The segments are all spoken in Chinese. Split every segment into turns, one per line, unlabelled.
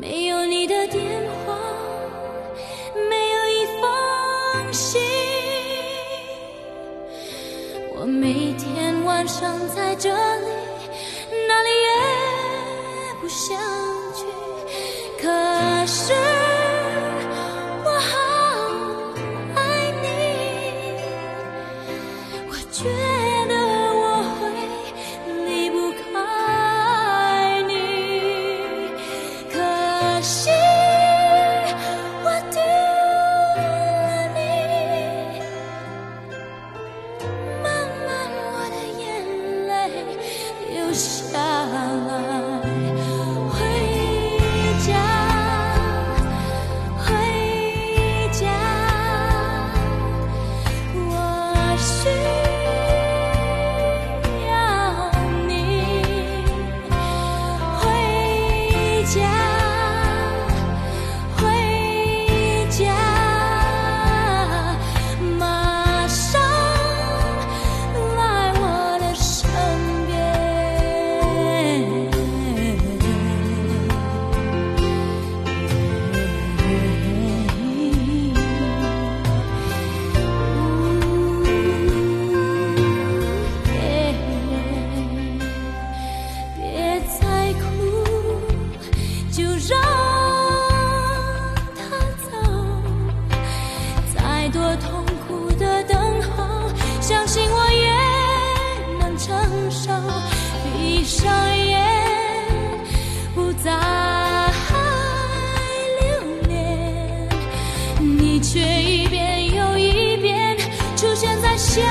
没有你的电话没有一封信我每天晚上在这上眼不再留恋。你却一遍又一遍出现在小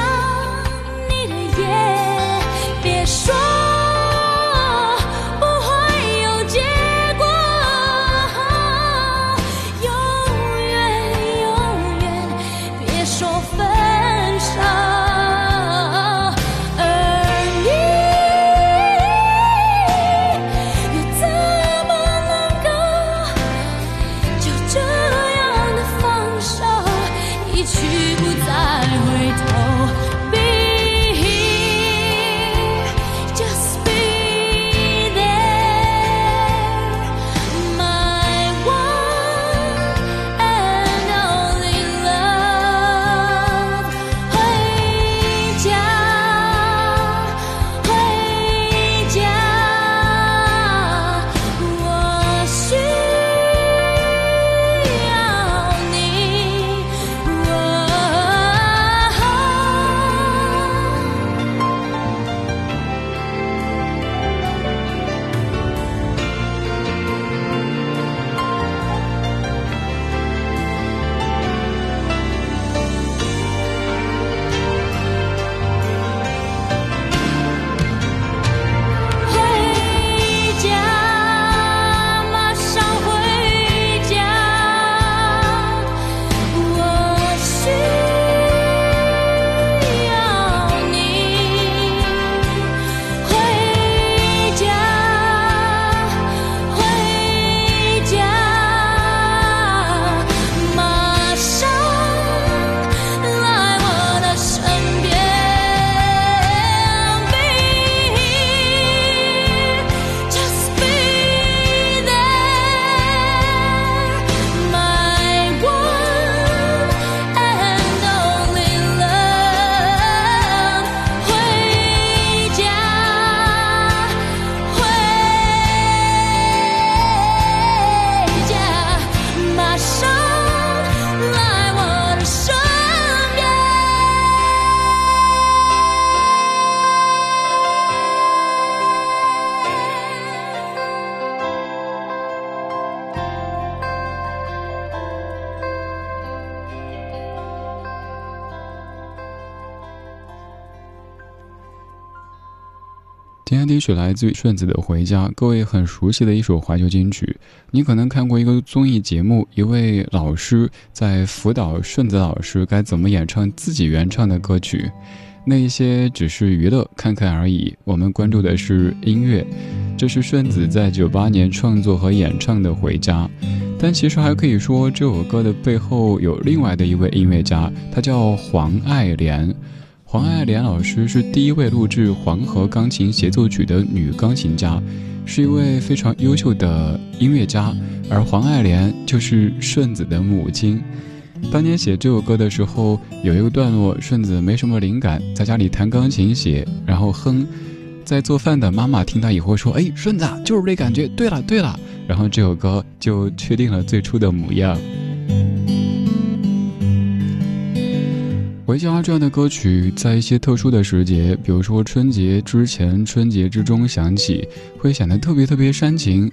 今天第一曲来自于顺子的《回家》，各位很熟悉的一首怀旧金曲。你可能看过一个综艺节目，一位老师在辅导顺子老师该怎么演唱自己原创的歌曲。那一些只是娱乐，看看而已。我们关注的是音乐。这是顺子在九八年创作和演唱的《回家》，但其实还可以说这首歌的背后有另外的一位音乐家，他叫黄爱莲。黄爱莲老师是第一位录制黄河钢琴协奏曲的女钢琴家，是一位非常优秀的音乐家。而黄爱莲就是顺子的母亲。当年写这首歌的时候，有一个段落，顺子没什么灵感，在家里弹钢琴写，然后哼。在做饭的妈妈听到以后说：“哎，顺子就是这感觉。”对了对了，然后这首歌就确定了最初的模样。回家这样的歌曲，在一些特殊的时节，比如说春节之前、春节之中响起，会显得特别特别煽情。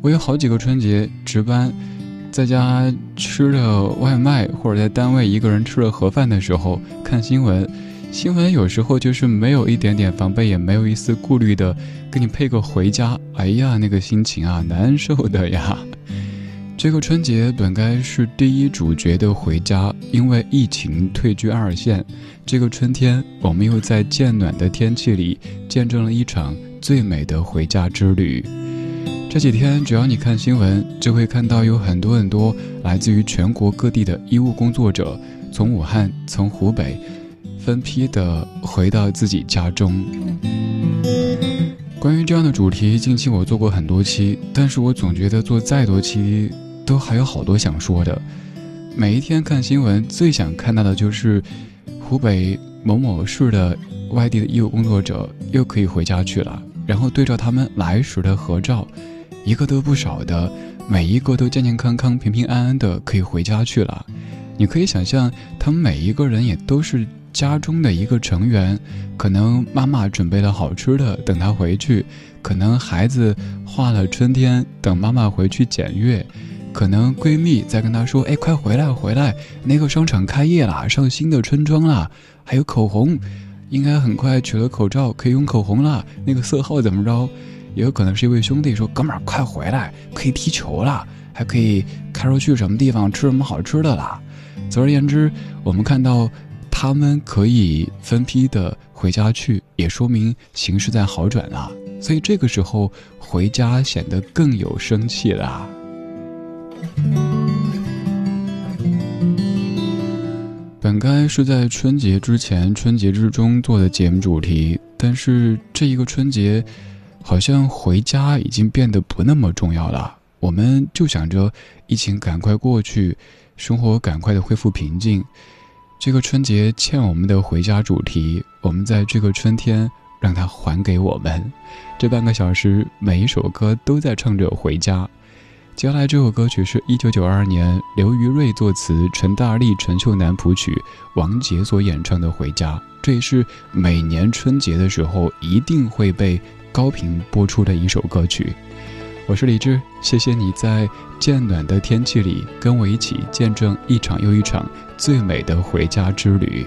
我有好几个春节值班，在家吃了外卖，或者在单位一个人吃了盒饭的时候看新闻，新闻有时候就是没有一点点防备，也没有一丝顾虑的给你配个回家，哎呀，那个心情啊，难受的呀。这个春节本该是第一主角的回家，因为疫情退居二线。这个春天，我们又在渐暖的天气里见证了一场最美的回家之旅。这几天，只要你看新闻，就会看到有很多很多来自于全国各地的医务工作者，从武汉、从湖北，分批的回到自己家中。关于这样的主题，近期我做过很多期，但是我总觉得做再多期。都还有好多想说的。每一天看新闻，最想看到的就是湖北某某市的外地的医务工作者又可以回家去了。然后对照他们来时的合照，一个都不少的，每一个都健健康康、平平安安的可以回家去了。你可以想象，他们每一个人也都是家中的一个成员。可能妈妈准备了好吃的等他回去，可能孩子画了春天等妈妈回去检阅。可能闺蜜在跟她说：“哎，快回来，回来！那个商场开业了，上新的春装了，还有口红，应该很快取了口罩可以用口红了。那个色号怎么着？也有可能是一位兄弟说：‘哥们儿，快回来，可以踢球了，还可以开出去什么地方吃什么好吃的了。’总而言之，我们看到他们可以分批的回家去，也说明形势在好转啊。所以这个时候回家显得更有生气了。”本该是在春节之前、春节之中做的节目主题，但是这一个春节，好像回家已经变得不那么重要了。我们就想着疫情赶快过去，生活赶快的恢复平静。这个春节欠我们的回家主题，我们在这个春天让它还给我们。这半个小时，每一首歌都在唱着回家。接下来这首歌曲是一九九二年刘余瑞作词，陈大力、陈秀楠谱曲，王杰所演唱的《回家》。这也是每年春节的时候一定会被高频播出的一首歌曲。我是李志，谢谢你在渐暖的天气里跟我一起见证一场又一场最美的回家之旅。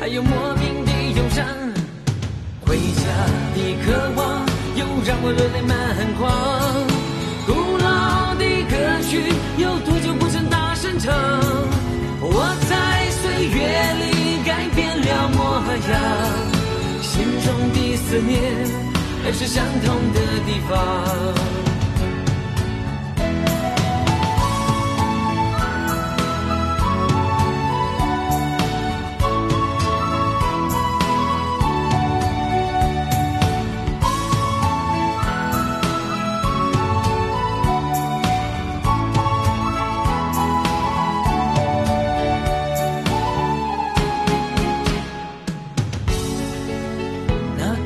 还有莫名的忧伤。回家的渴望，又让我热泪满眶。古老的歌曲，有多久不曾大声唱？我在岁月里改变了模样，心中的思念。还是相同的地方。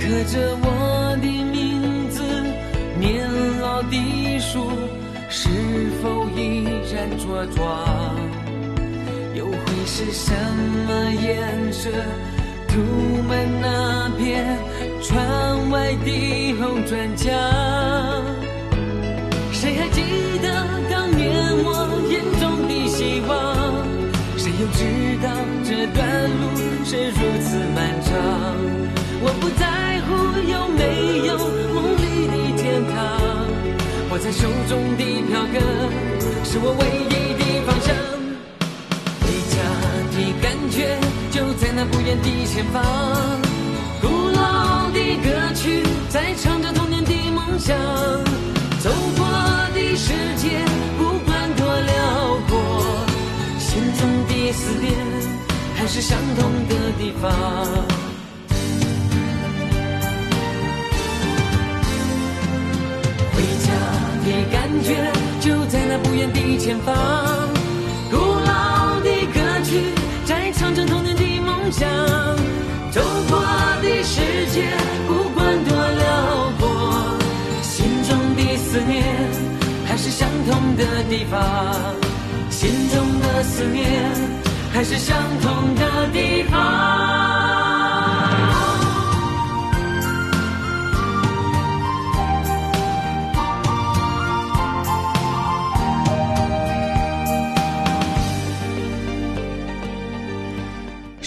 刻着我的名字年老的树是否依然茁壮又会是什么颜色？涂满那片窗外的红砖墙？谁还记得当年我谁又知道这段路是如此漫长？我不在乎有没有梦里的天堂，握在手中的票根是我唯一的方向。回家的感觉就在那不远的前方，古老的歌曲在唱是相同的地方。回家的感觉就在那不远的前方，古老的歌曲在唱着童年的梦想，走过的世界不管多辽阔，心中的思念还是相同的地方，心中的思念还是相同的地方。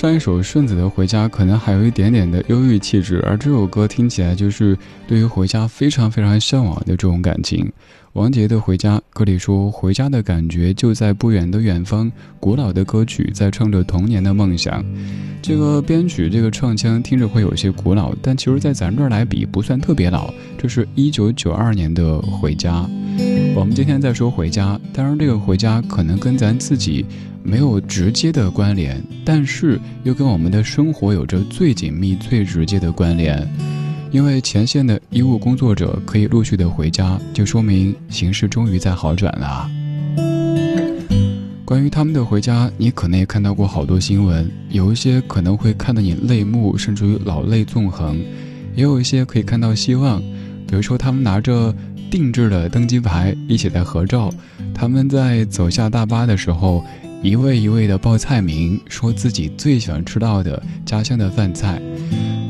上一首顺子的《回家》可能还有一点点的忧郁气质，而这首歌听起来就是对于回家非常非常向往的这种感情。王杰的《回家》歌里说：“回家的感觉就在不远的远方。”古老的歌曲在唱着童年的梦想。这个编曲，这个唱腔听着会有些古老，但其实，在咱这儿来比不算特别老。这是一九九二年的《回家》。我们今天在说回家，当然这个回家可能跟咱自己。没有直接的关联，但是又跟我们的生活有着最紧密、最直接的关联。因为前线的医务工作者可以陆续的回家，就说明形势终于在好转了。关于他们的回家，你可能也看到过好多新闻，有一些可能会看得你泪目，甚至于老泪纵横；也有一些可以看到希望，比如说他们拿着定制的登机牌一起在合照，他们在走下大巴的时候。一位一位的报菜名，说自己最喜欢吃到的家乡的饭菜。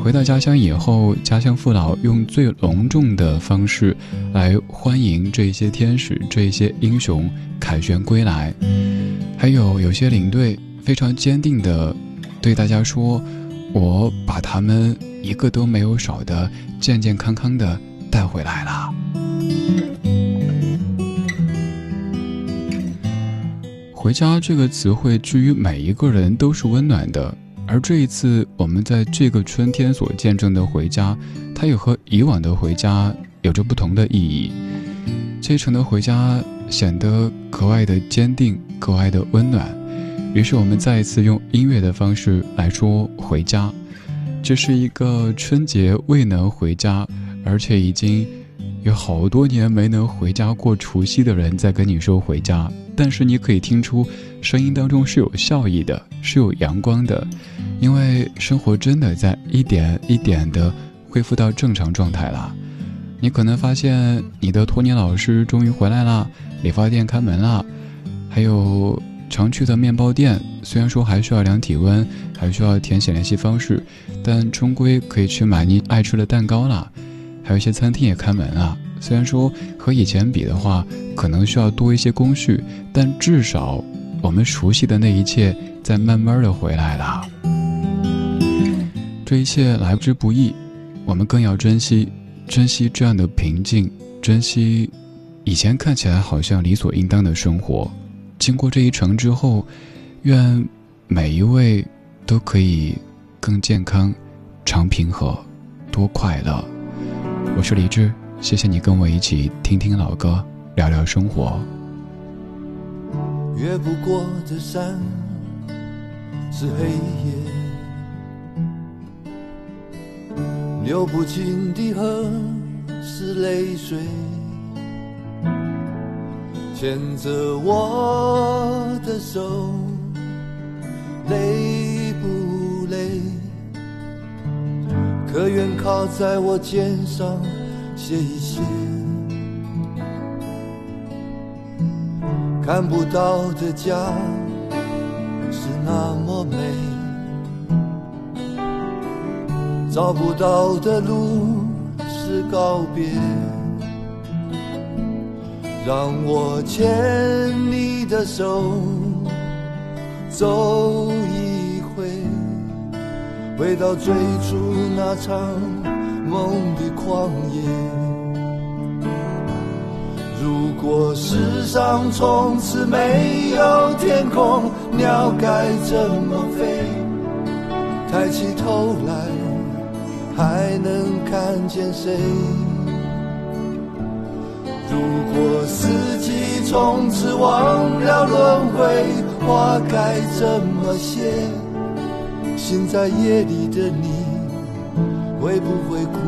回到家乡以后，家乡父老用最隆重的方式来欢迎这些天使、这些英雄凯旋归来。还有有些领队非常坚定地对大家说：“我把他们一个都没有少的健健康康的带回来了。”回家这个词汇，至于每一个人都是温暖的。而这一次，我们在这个春天所见证的回家，它也和以往的回家有着不同的意义。这一程的回家显得格外的坚定，格外的温暖。于是，我们再一次用音乐的方式来说回家。这是一个春节未能回家，而且已经有好多年没能回家过除夕的人在跟你说回家。但是你可以听出，声音当中是有笑意的，是有阳光的，因为生活真的在一点一点的恢复到正常状态了。你可能发现你的托尼老师终于回来了，理发店开门了，还有常去的面包店，虽然说还需要量体温，还需要填写联系方式，但终归可以去买你爱吃的蛋糕了。还有一些餐厅也开门了。虽然说和以前比的话，可能需要多一些工序，但至少我们熟悉的那一切在慢慢的回来了。这一切来之不易，我们更要珍惜，珍惜这样的平静，珍惜以前看起来好像理所应当的生活。经过这一程之后，愿每一位都可以更健康、常平和、多快乐。我是李志。谢谢你跟我一起听听老歌，聊聊生活。
越不过的山是黑夜，流不尽的河是泪水，牵着我的手，累不累？可愿靠在我肩上？歇一歇看不到的家是那么美。找不到的路是告别让我牵你的手走一回回到最初那场梦的旷野。果世上从此没有天空，鸟该怎么飞？抬起头来，还能看见谁？如果四季从此忘了轮回，花该怎么谢？醒在夜里的你，会不会哭？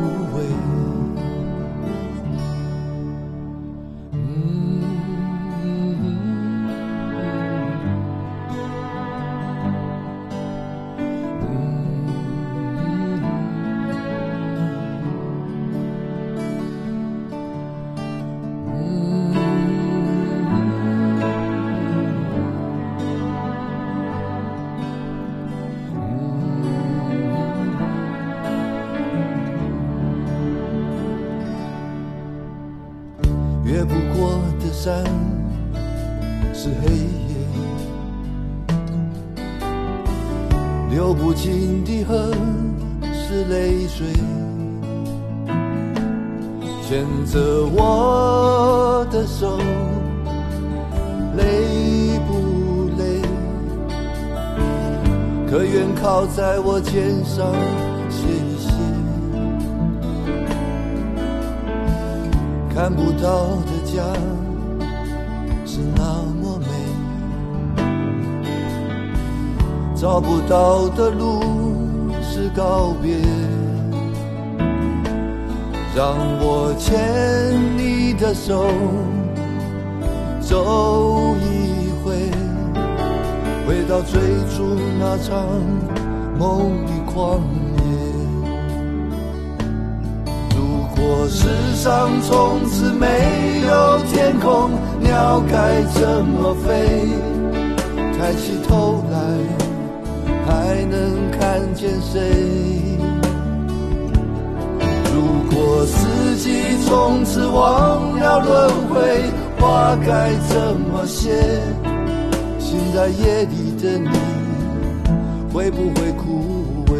是黑夜，流不尽的恨是泪水。牵着我的手，累不累？可愿靠在我肩上歇一歇？看不到的家。找不到的路是告别。让我牵你的手，走一回，回到最初那场梦的旷野。如果世上从此没有天空，鸟该怎么飞？抬起头来，还能看见谁？如果四季从此忘了轮回，花该怎么谢？醒在夜里的你，会不会枯萎？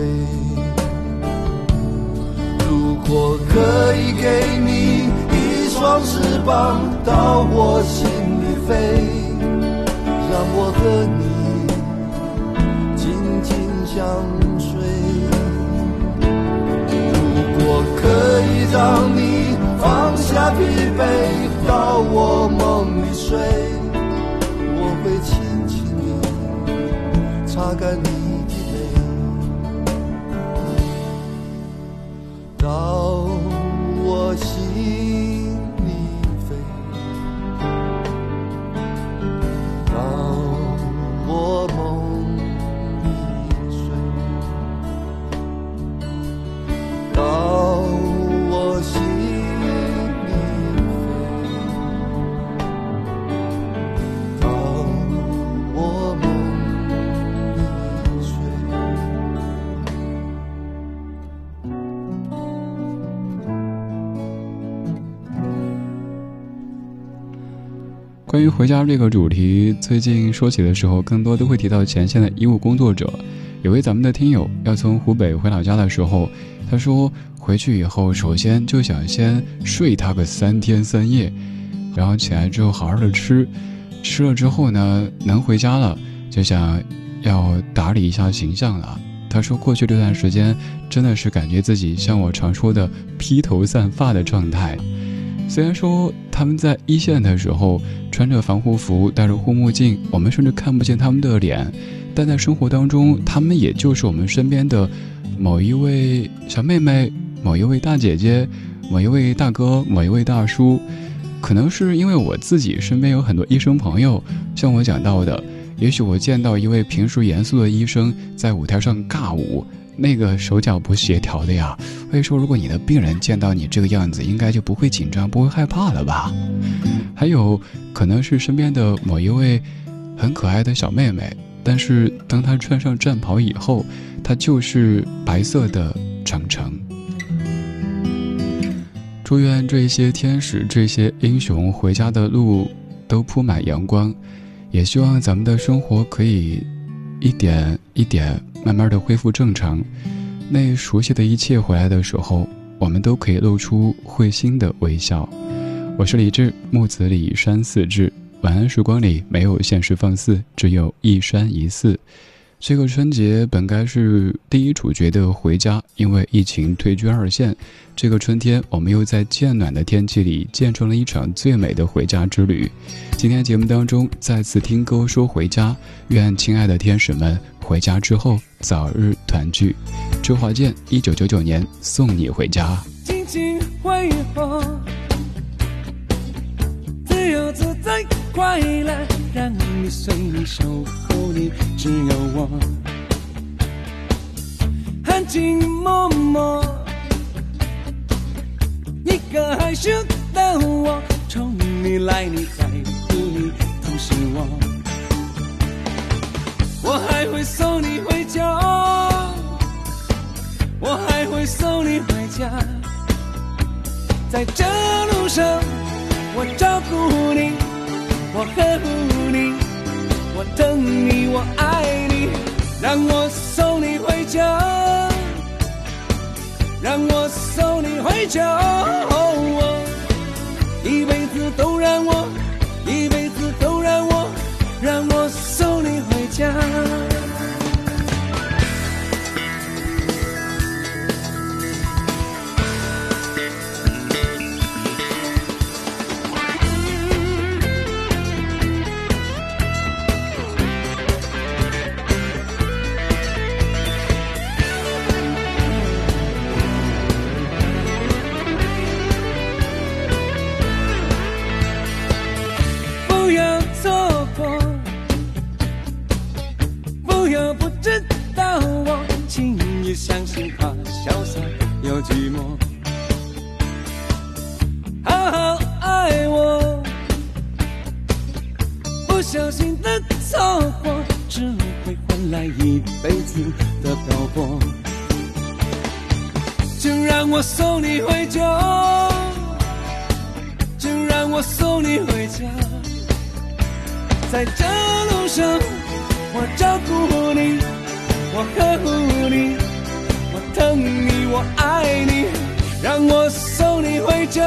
如果可以给你一双翅膀，到我心里飞，让我和你紧相。可以让你放下疲惫，到我梦里睡，我会轻轻地擦干你的泪，到
关于回家这个主题，最近说起的时候，更多都会提到前线的医务工作者。有位咱们的听友要从湖北回老家的时候，他说回去以后，首先就想先睡他个三天三夜，然后起来之后好好的吃，吃了之后呢，能回家了，就想要打理一下形象了。他说过去这段时间真的是感觉自己像我常说的披头散发的状态。虽然说他们在一线的时候穿着防护服、戴着护目镜，我们甚至看不见他们的脸，但在生活当中，他们也就是我们身边的某一位小妹妹、某一位大姐姐、某一位大哥、某一位大叔。可能是因为我自己身边有很多医生朋友，像我讲到的，也许我见到一位平时严肃的医生在舞台上尬舞，那个手脚不协调的呀。所以说，如果你的病人见到你这个样子，应该就不会紧张，不会害怕了吧？还有可能是身边的某一位很可爱的小妹妹，但是当她穿上战袍以后，她就是白色的长城。祝愿这些天使、这些英雄回家的路都铺满阳光，也希望咱们的生活可以一点一点慢慢的恢复正常。那熟悉的一切回来的时候，我们都可以露出会心的微笑。我是李志，木子李山寺志。晚安时光里没有现实放肆，只有一山一寺。这个春节本该是第一主角的回家，因为疫情退居二线。这个春天，我们又在渐暖的天气里见证了一场最美的回家之旅。今天节目当中，再次听歌说回家，愿亲爱的天使们回家之后早日团聚。周华健，一九九九年送你回家。
轻轻挥霍，自由自在，快乐，让你随你守护你，只有我。含情脉脉，一个害羞的我，宠你来你在乎你，都是我，我还会送你回家。我还会送你回家，在这路上，我照顾你，我呵护你，我等你，我爱你，让我送你回家，让我送你回家，一辈子都让我，一辈子都让我，让我送你回家。在这路上，我照顾你，我呵护你，我疼你，我爱你，让我送你回家，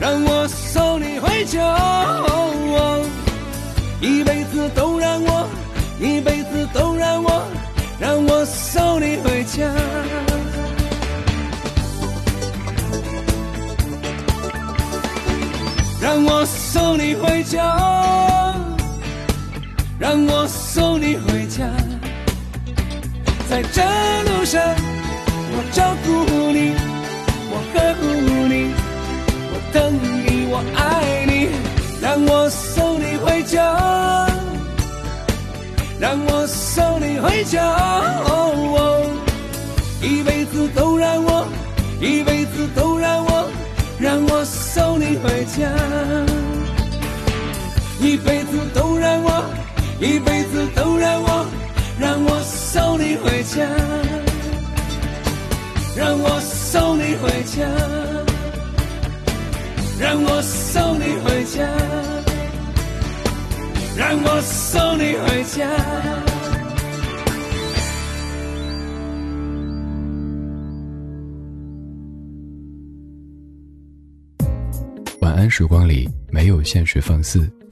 让我送你回家，一辈子都让我，一辈子都让我，让我送你回家。让我送你回家，让我送你回家。在这路上，我照顾你，我呵护你，我等你，我爱你。让我送你回家，让我送你回家。哦一辈子都让我，一辈子都让我。让我送你回家，一辈子都让我，一辈子都让我，让我送你回家，让我送你回家，让我送你回家，让我送你回家。
晚安时光里没有现实放肆，